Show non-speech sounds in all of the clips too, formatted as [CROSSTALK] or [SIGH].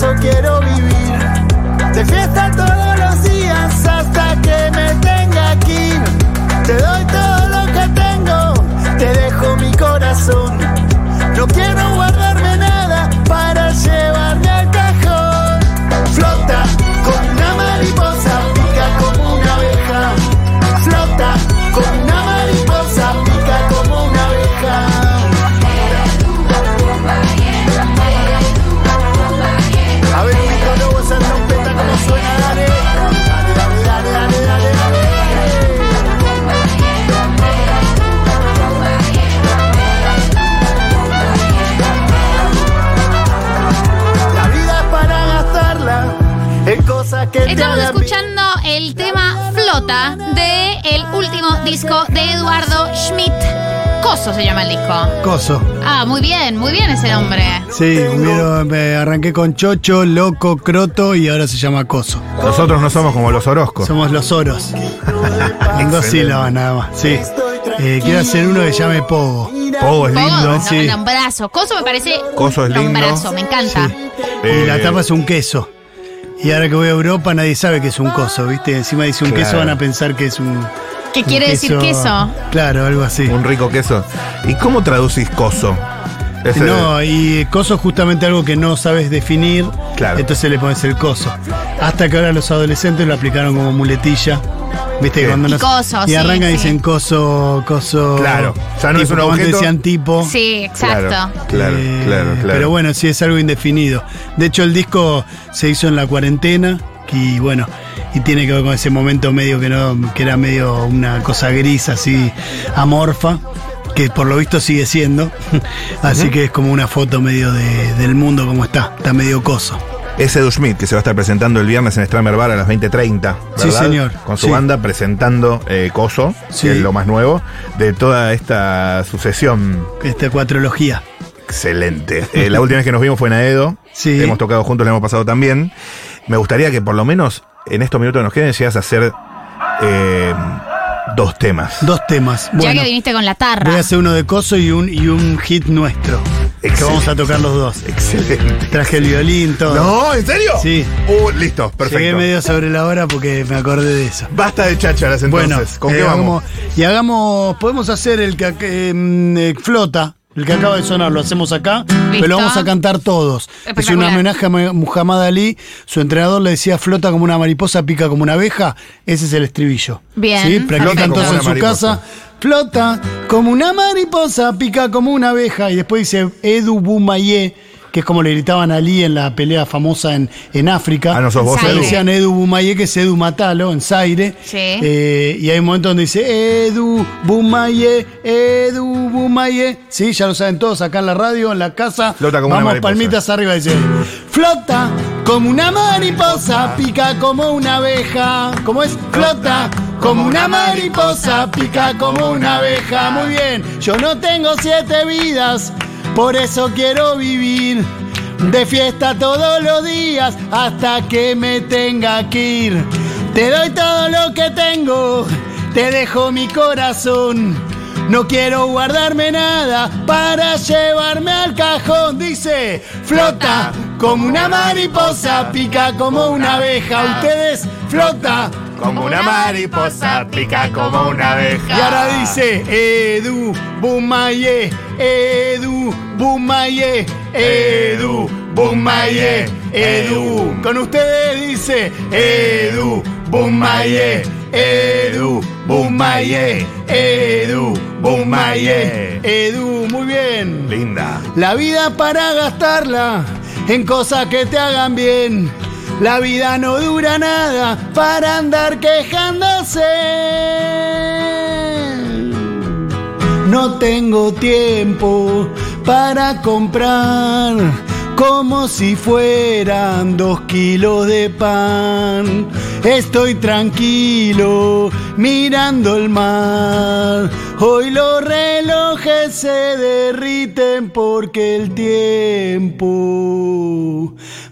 eso quiero disco de Eduardo Schmidt. Coso se llama el disco. Coso. Ah, muy bien, muy bien ese nombre. Sí, primero me arranqué con Chocho, Loco, Croto y ahora se llama Coso. Nosotros no somos como los Orozcos. Somos los oros. [LAUGHS] en dos sílabas nada más. Sí. Eh, quiero hacer uno que llame Pogo. Pogo es Pogo, lindo. no, sí. nombrazo. Coso me parece Coso es lindo. nombrazo, me encanta. Eh, Y la tapa es un queso. Y ahora que voy a Europa nadie sabe que es un coso, ¿viste? Encima dice un Claro. queso, van a pensar que es un. ¿Qué quiere decir queso? Claro, algo así. Un rico queso. ¿Y cómo traducís coso? Ese- No, y coso es justamente algo que no sabes definir, Claro. entonces le pones el coso. Hasta que ahora los adolescentes lo aplicaron como muletilla. ¿Viste? Sí. Cuando Y no- coso, y sí, y sí. dicen coso, coso. Claro, ya no es un objeto. decían tipo. Sí, exacto. Claro, claro, Eh, claro, claro. Pero bueno, sí es algo indefinido. De hecho, el disco se hizo en la cuarentena y bueno, y tiene que ver con ese momento medio que no, que era medio una cosa gris así amorfa, que por lo visto sigue siendo. [LAUGHS] así que es como una foto medio de- del mundo como está, está medio coso. Es Edu Schmidt, que se va a estar presentando el viernes en Stramer Bar a las 20.30. Sí, señor. Con su Sí. banda presentando eh, Coso, Sí. que es lo más nuevo, de toda esta sucesión Esta cuatrología. excelente. Eh, la [LAUGHS] última vez que nos vimos fue en Aedo. Sí. Hemos tocado juntos, le hemos pasado también. Me gustaría que por lo menos en estos minutos que nos queden llegas a hacer eh, dos temas. Dos temas. ya que viniste con la tarra. voy a hacer uno de coso y un, y un hit nuestro. Que Excelente. vamos a tocar los dos. Excelente. Traje el violín, todo. ¿No? ¿En serio? Sí. Uh, listo, Llegué perfecto. medio sobre la hora porque me acordé de eso. Basta de chácharas entonces. Bueno, ¿Con eh, qué vamos? hagamos- y hagamos, podemos hacer el que eh, mm, eh, flota, el que acaba de sonar, lo hacemos acá, pero lo vamos a cantar todos. Es un homenaje a Mu- Muhammad Ali, su entrenador le decía flota como una mariposa, pica como una abeja, ese es el estribillo. Bien, ¿Sí? Practican todos en su mariposa. casa. Flota como una mariposa, pica como una abeja. Y después dice Edu Bumaye, que es como le gritaban a Ali en la pelea famosa en, en África. Ah, no sos vos. Edu. Decían Edu Bumaye, que es Edu Matalo, en Zaire. Sí. Eh, y hay un momento donde dice Edu Bumaye, Edu Bumaye. Sí, ya lo saben todos acá en la radio, en la casa. Flota como una Vamos, mariposa. palmitas arriba, dice. Flota como una mariposa, pica como una abeja. ¿Cómo es? Flota como una mariposa, pica como una abeja. Muy bien, yo no tengo siete vidas, por eso quiero vivir. De fiesta todos los días hasta que me tenga que ir. Te doy todo lo que tengo, te dejo mi corazón. No quiero guardarme nada para llevarme al cajón. Dice, flota como una mariposa, pica como una abeja. Ustedes, flota. Como una mariposa, pica como una abeja. Y ahora dice, Edu, Bumaye, Edu, Bumaye, Edu, Bumaye, Edu. Con ustedes dice, Edu, Bumaye, Edu, Bumaye, Edu, Bumaye, Edu. Muy bien. Linda. La vida para gastarla en cosas que te hagan bien. La vida no dura nada para andar quejándose. No tengo tiempo para comprar como si fueran dos kilos de pan. Estoy tranquilo mirando el mar. Hoy los relojes se derriten porque el tiempo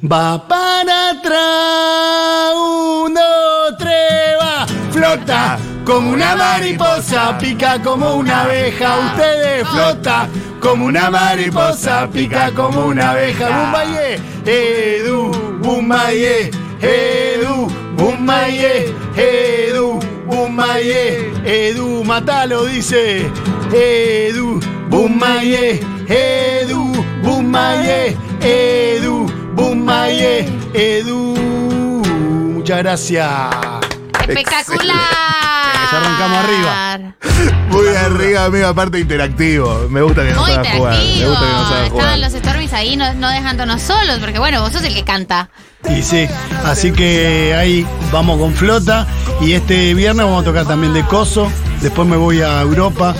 va para atrás. Uno, tres. Flota como una mariposa, pica como una abeja. Ustedes flota como una mariposa, pica como una abeja. Bumbaye, Edu, Bumbaye, Edu, Bumbaye, Edu, Bumbaye, Edu, matalo, dice. Edu, Bumbaye, Edu, Bumbaye, Edu, Bumbaye, Edu. Muchas gracias. Espectacular. Ya arrancamos arriba. [LAUGHS] Muy arriba, amigo, aparte interactivo. Me gusta que no Muy sabes jugar. Me gusta que no sabes jugar. Estaban los Stormies ahí no, no dejándonos solos, porque bueno, vos sos el que canta. Y sí, así que ahí vamos con flota. Y este viernes vamos a tocar también de coso. Después me voy a Europa.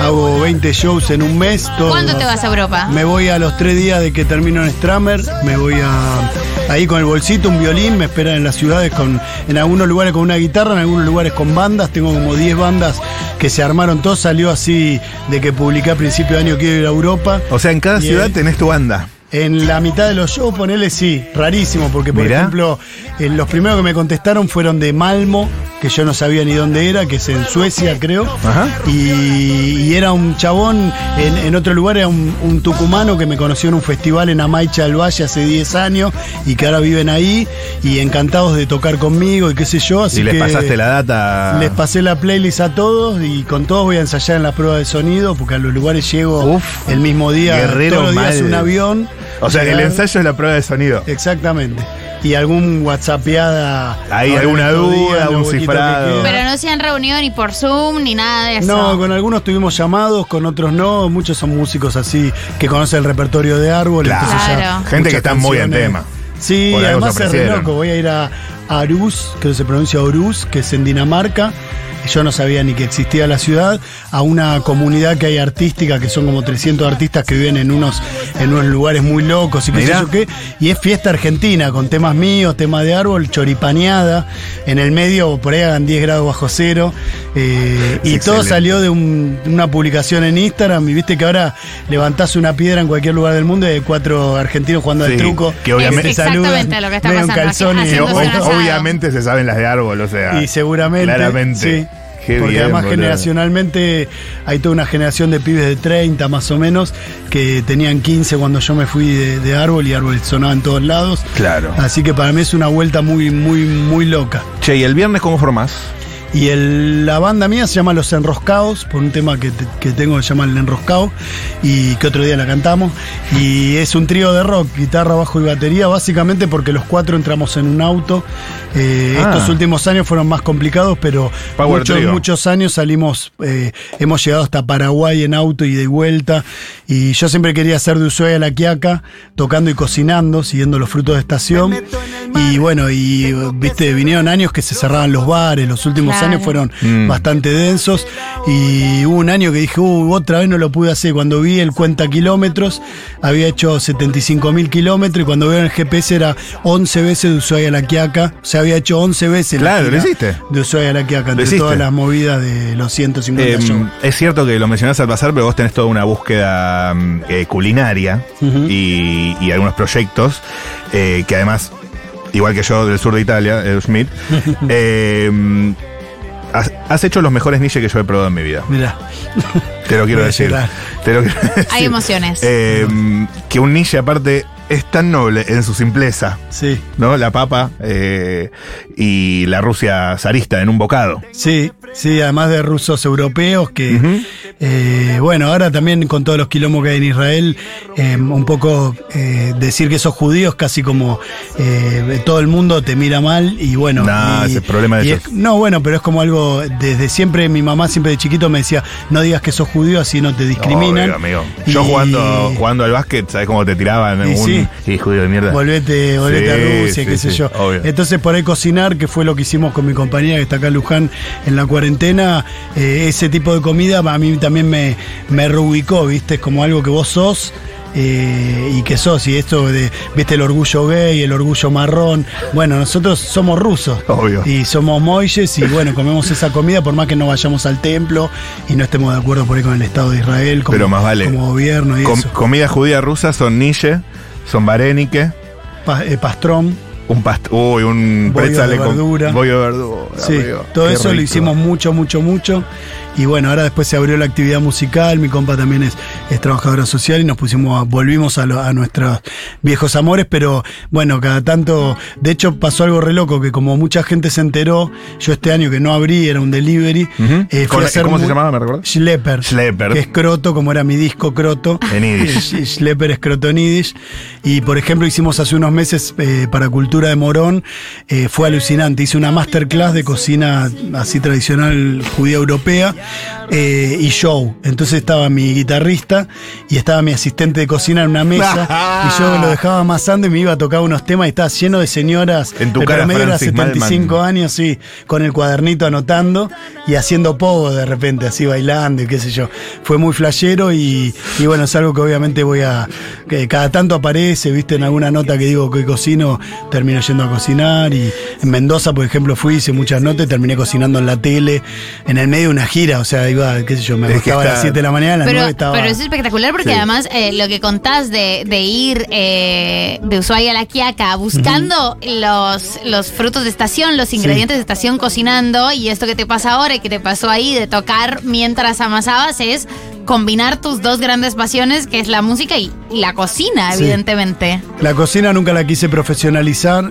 Hago 20 shows en un mes. todo- ¿Cuándo te vas a Europa? Me voy a los tres días de que termino en Stramer. Me voy a ahí con el bolsito, un violín. Me esperan en las ciudades con en algunos lugares con una guitarra, en algunos lugares con bandas. Tengo como 10 bandas que se armaron. Todo salió así de que publiqué a principio de año quiero ir a Europa. O sea, en cada ciudad tenés tu banda. En la mitad de los shows, ponele sí, rarísimo, porque por Mirá. ejemplo, eh, los primeros que me contestaron fueron de Malmo, que yo no sabía ni dónde era, que es en Suecia, creo. Ajá. Y, y era un chabón, en, en otro lugar era un, un tucumano que me conoció en un festival en Amaicha del Valle hace 10 años y que ahora viven ahí y encantados de tocar conmigo y qué sé yo. Así y les que pasaste la data. Les pasé la playlist a todos y con todos voy a ensayar en la prueba de sonido porque a los lugares llego Uf, el mismo día. guerrero todos los días un avión. O sea, el ensayo es la prueba de sonido. Exactamente. Y algún WhatsAppeada. Ahí, ahora alguna duda, algún cifrado. Pero no se han reunido ni por Zoom ni nada de eso. No, con algunos tuvimos llamados, con otros no. Muchos son músicos así que conocen el repertorio de árbol. Claro. Claro. Gente que está muy en tema. Sí, además se es re loco. Voy a ir a Arús, que se pronuncia Oruz, que es en Dinamarca. Yo no sabía ni que existía la ciudad, a una comunidad que hay artística, que son como 300 artistas que viven en unos, en unos lugares muy locos y qué sé yo qué. Y es fiesta argentina, con temas míos, temas de árbol, choripaneada. En el medio, por ahí hagan 10 grados bajo cero. eh, y todo salió de un- una publicación en Instagram. Y viste que ahora levantás una piedra en cualquier lugar del mundo y hay cuatro argentinos jugando Sí, al truco. que obviamente- saludan, Exactamente lo que está pasando calzones. Obviamente se saben las de árbol, o sea. Y seguramente. Claramente. Sí. Qué Porque bien, además boludo. generacionalmente hay toda una generación de pibes de 30 más o menos que tenían 15 cuando yo me fui de, de árbol y árbol sonaba en todos lados. Claro. Así que para mí es una vuelta muy, muy, muy loca. Che, ¿y el viernes cómo formás? Y el- la banda mía se llama Los Enroscados, por un tema que, te- que tengo que se llama El Enroscado, y que otro día la cantamos. Y es un trío de rock, guitarra, bajo y batería, básicamente porque los cuatro entramos en un auto. Eh, Ah. Estos últimos años fueron más complicados, pero Power muchos, trio. muchos años salimos, eh, hemos llegado hasta Paraguay en auto y de vuelta. Y yo siempre quería hacer de Ushuaia a La Quiaca, tocando y cocinando, siguiendo los frutos de estación. Y bueno, y viste, vinieron años que se cerraban los bares, los últimos Claro. años fueron Mm. bastante densos. Y hubo un año que dije, "Uh, otra vez no lo pude hacer. Cuando vi el cuenta kilómetros, había hecho 75 mil kilómetros y cuando veo en el GPS era 11 veces de Ushuaia a La Quiaca. O sea, había hecho 11 veces la Claro, lo hiciste. de Ushuaia a La Quiaca, entre todas las movidas de los 150 Eh, shows. es cierto que lo mencionás al pasar, pero vos tenés toda una búsqueda mm, eh, culinaria y, y algunos proyectos eh, que además, igual que yo del sur de Italia, Edu Schmidt, [LAUGHS] eh, has, has hecho los mejores niches que yo he probado en mi vida. Mirá. [LAUGHS] Te lo quiero [LAUGHS] decir. Te lo quiero decir. Hay emociones. Eh, que un niche aparte es tan noble en su simpleza, Sí. ¿no? La papa eh, y la Rusia zarista en un bocado. Sí, sí, además de rusos europeos que, eh, bueno, ahora también con todos los quilombos que hay en Israel, eh, un poco eh, decir que sos judíos casi como todo el mundo te mira mal y bueno. No, y- ese problema de es- no, bueno, pero es como algo, desde siempre mi mamá siempre de chiquito me decía, no digas que sos judío así no te discriminan. Obvio, amigo. Yo Y- jugando, jugando al básquet, ¿sabes cómo te tiraban? Y un sí. y judío de mierda. Volvete, volvete Sí, a Rusia, sí, qué sé sí, yo. obvio. Entonces por ahí cocinar, que fue lo que hicimos con mi compañía que está acá en Luján en la cuarentena, eh, ese tipo de comida a mí también me, me reubicó, ¿viste? Es como algo que vos sos. eh, y que sos, y esto de, viste, el orgullo gay, el orgullo marrón. Bueno, nosotros somos rusos. Obvio. Y somos moyes, y bueno, comemos esa comida por más que no vayamos al templo y no estemos de acuerdo por ahí con el Estado de Israel como, Pero más vale. como gobierno y Com- eso. comida judía rusa son niche, son varenike. Pa- eh, pastrón. Un past uy, un pretzel de con- verdura. bollo de verdura. Sí, amigo. todo Qué eso lo hicimos mucho, mucho, mucho. Y bueno, ahora después se abrió la actividad musical. Mi compa también es, es trabajadora social y nos pusimos, a- volvimos a, lo- a nuestros viejos amores. Pero bueno, cada tanto, de hecho, pasó algo re loco que como mucha gente se enteró, yo este año que no abrí, era un delivery. Ujú. eh, fui a hacer ¿Cómo se llamaba? ¿Me recuerdas? Schlepper. Schlepper. Que es croto, como era mi disco croto. En Yiddish. [LAUGHS] Schlepper es crotonidis. Y por ejemplo, hicimos hace unos meses eh, para Cultura de Morón. eh, fue alucinante. Hice una masterclass de cocina así tradicional judía europea eh, y show. Entonces estaba mi guitarrista y estaba mi asistente de cocina en una mesa. y yo lo [LAUGHS] dejaba amasando y me iba a tocar unos temas y estaba lleno de señoras. En tu el cara, promedio era Francis 75 Malman. años, sí, con el cuadernito anotando y haciendo pogo de repente, así bailando y qué sé yo. Fue muy flashero y, y bueno, es algo que obviamente voy a. que cada tanto aparece, viste, en alguna nota que digo que cocino, termino yendo a cocinar. Y en Mendoza, por ejemplo, fui, hice muchas notas y terminé cocinando en la tele, en el medio de una gira, o sea, iba, qué sé yo, me Es que acostaba a las está- 7 de la mañana, a las Pero, 9 estaba. pero es espectacular porque Sí. además eh, lo que contás de, de ir eh, de Ushuaia a la Quiaca buscando los, los frutos de estación, los ingredientes de estación cocinando y esto que te pasa ahora y que te pasó ahí de tocar mientras amasabas es combinar tus dos grandes pasiones que es la música y, y la cocina, Sí. evidentemente. La cocina nunca la quise profesionalizar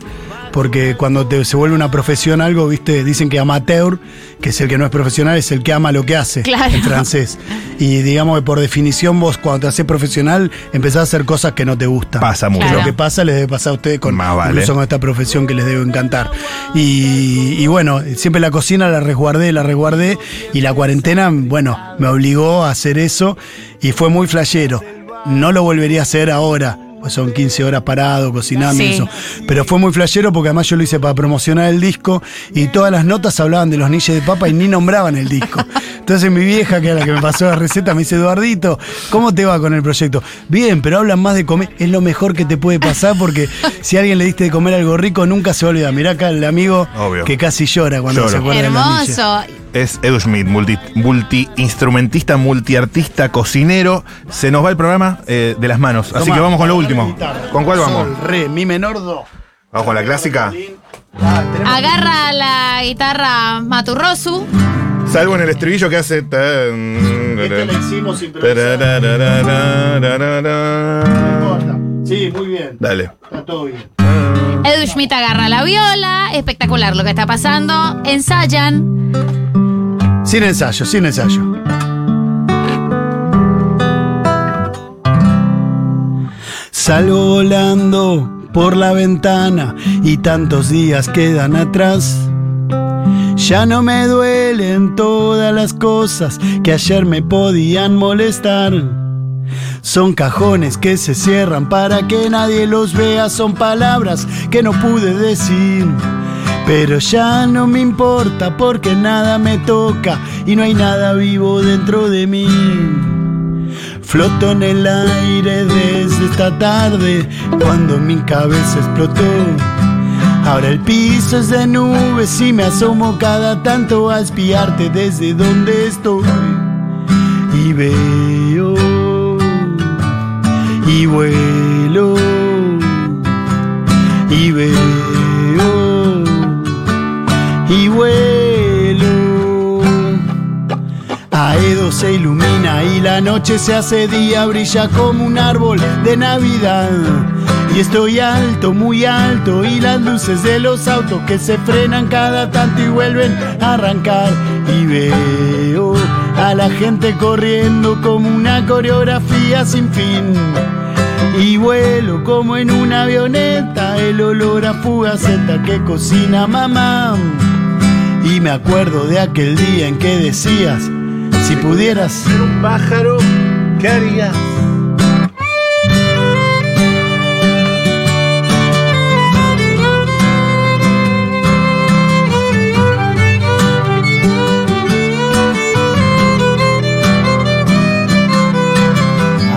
porque cuando te- se vuelve una profesión algo, viste, dicen que amateur, que es el que no es profesional, es el que ama lo que hace Claro. en francés. Y digamos que por definición vos cuando te haces profesional empezás a hacer cosas que no te gustan. Pasa mucho. Claro. Lo que pasa les debe pasar a ustedes con, Más vale. incluso con esta profesión que les debe encantar. Y, y bueno, siempre la cocina la resguardé, la resguardé. Y la cuarentena, bueno, me obligó a hacer eso y fue muy flashero. No lo volvería a hacer ahora. Pues son 15 horas parado, cocinando y eso. Pero fue muy flashero porque además yo lo hice para promocionar el disco y todas las notas hablaban de los niches de papa y ni nombraban el disco. Entonces mi vieja, que era la que me pasó la receta, me dice, Eduardito, ¿cómo te va con el proyecto? Bien, pero hablan más de comer. Es lo mejor que te puede pasar porque si a alguien le diste de comer algo rico, nunca se va a olvidar. Mirá acá el amigo Obvio. que casi llora cuando Lloro. se acuerda de los niches. Hermoso. Es Edu Schmidt, multi, multi-instrumentista, multiartista, cocinero. Se nos va el programa eh, de las manos. Así que vamos con lo agarrá último. la guitarra. ¿Con cuál vamos? Sol, re, mi menor do. Vamos con la clásica. Ah, Agarra la guitarra Maturrosu. Salvo en el estribillo que hace. Este lo hicimos improvisado. No importa. Sí, muy bien. Dale. Está todo bien. Edu Schmidt agarra la viola. Espectacular lo que está pasando. Ensayan. Sin ensayo, sin ensayo. Salgo volando por la ventana y tantos días quedan atrás. Ya no me duelen todas las cosas que ayer me podían molestar. Son cajones que se cierran para que nadie los vea, son palabras que no pude decir. Pero ya no me importa porque nada me toca y no hay nada vivo dentro de mí. Floto en el aire desde esta tarde cuando mi cabeza explotó. Ahora el piso es de nubes y me asomo cada tanto a espiarte desde donde estoy. Y veo y vuelo y veo y vuelo. Aedo se ilumina y la noche se hace día, brilla como un árbol de Navidad. Y estoy alto, muy alto, y las luces de los autos que se frenan cada tanto y vuelven a arrancar. Y veo a la gente corriendo como una coreografía sin fin. Y vuelo como en una avioneta, el olor a fugaceta que cocina mamá. Y me acuerdo de aquel día en que decías, si pudieras Ser un pájaro, ¿qué harías?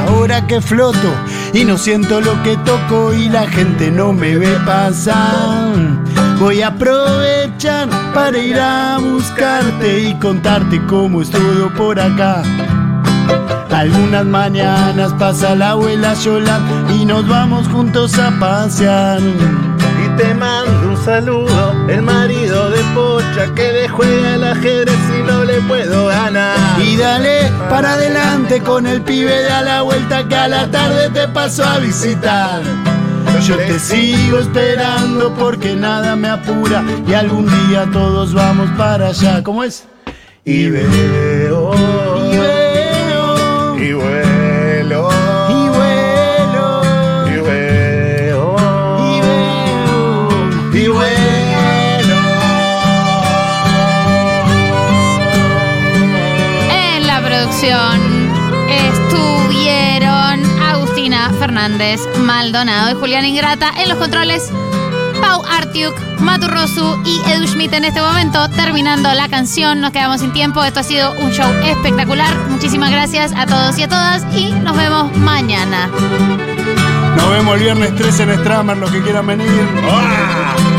Ahora que floto y no siento lo que toco y la gente no me ve pasar. Voy a aprovechar para ir a buscarte y contarte cómo es todo por acá. Algunas mañanas pasa la abuela Yola y nos vamos juntos a pasear. Y te mando un saludo. El marido de Pocha que le juega al ajedrez y no le puedo ganar. Y dale para adelante con el pibe de a la vuelta que a la tarde te paso a visitar. Yo te sigo esperando porque nada me apura y algún día todos vamos para allá. ¿Cómo es? Y veo, Y veo, y vuelo, y vuelo, y veo, y veo, y vuelo. En la producción Fernández Maldonado y Julián Ingrata. En los controles, Pau Artiuk, Matu Rosu y Edu Schmidt en este momento. Terminando la canción, nos quedamos sin tiempo. Esto ha sido un show espectacular. Muchísimas gracias a todos y a todas y nos vemos mañana. Nos vemos el viernes 13 en Stramer, los que quieran venir. ¡Ah!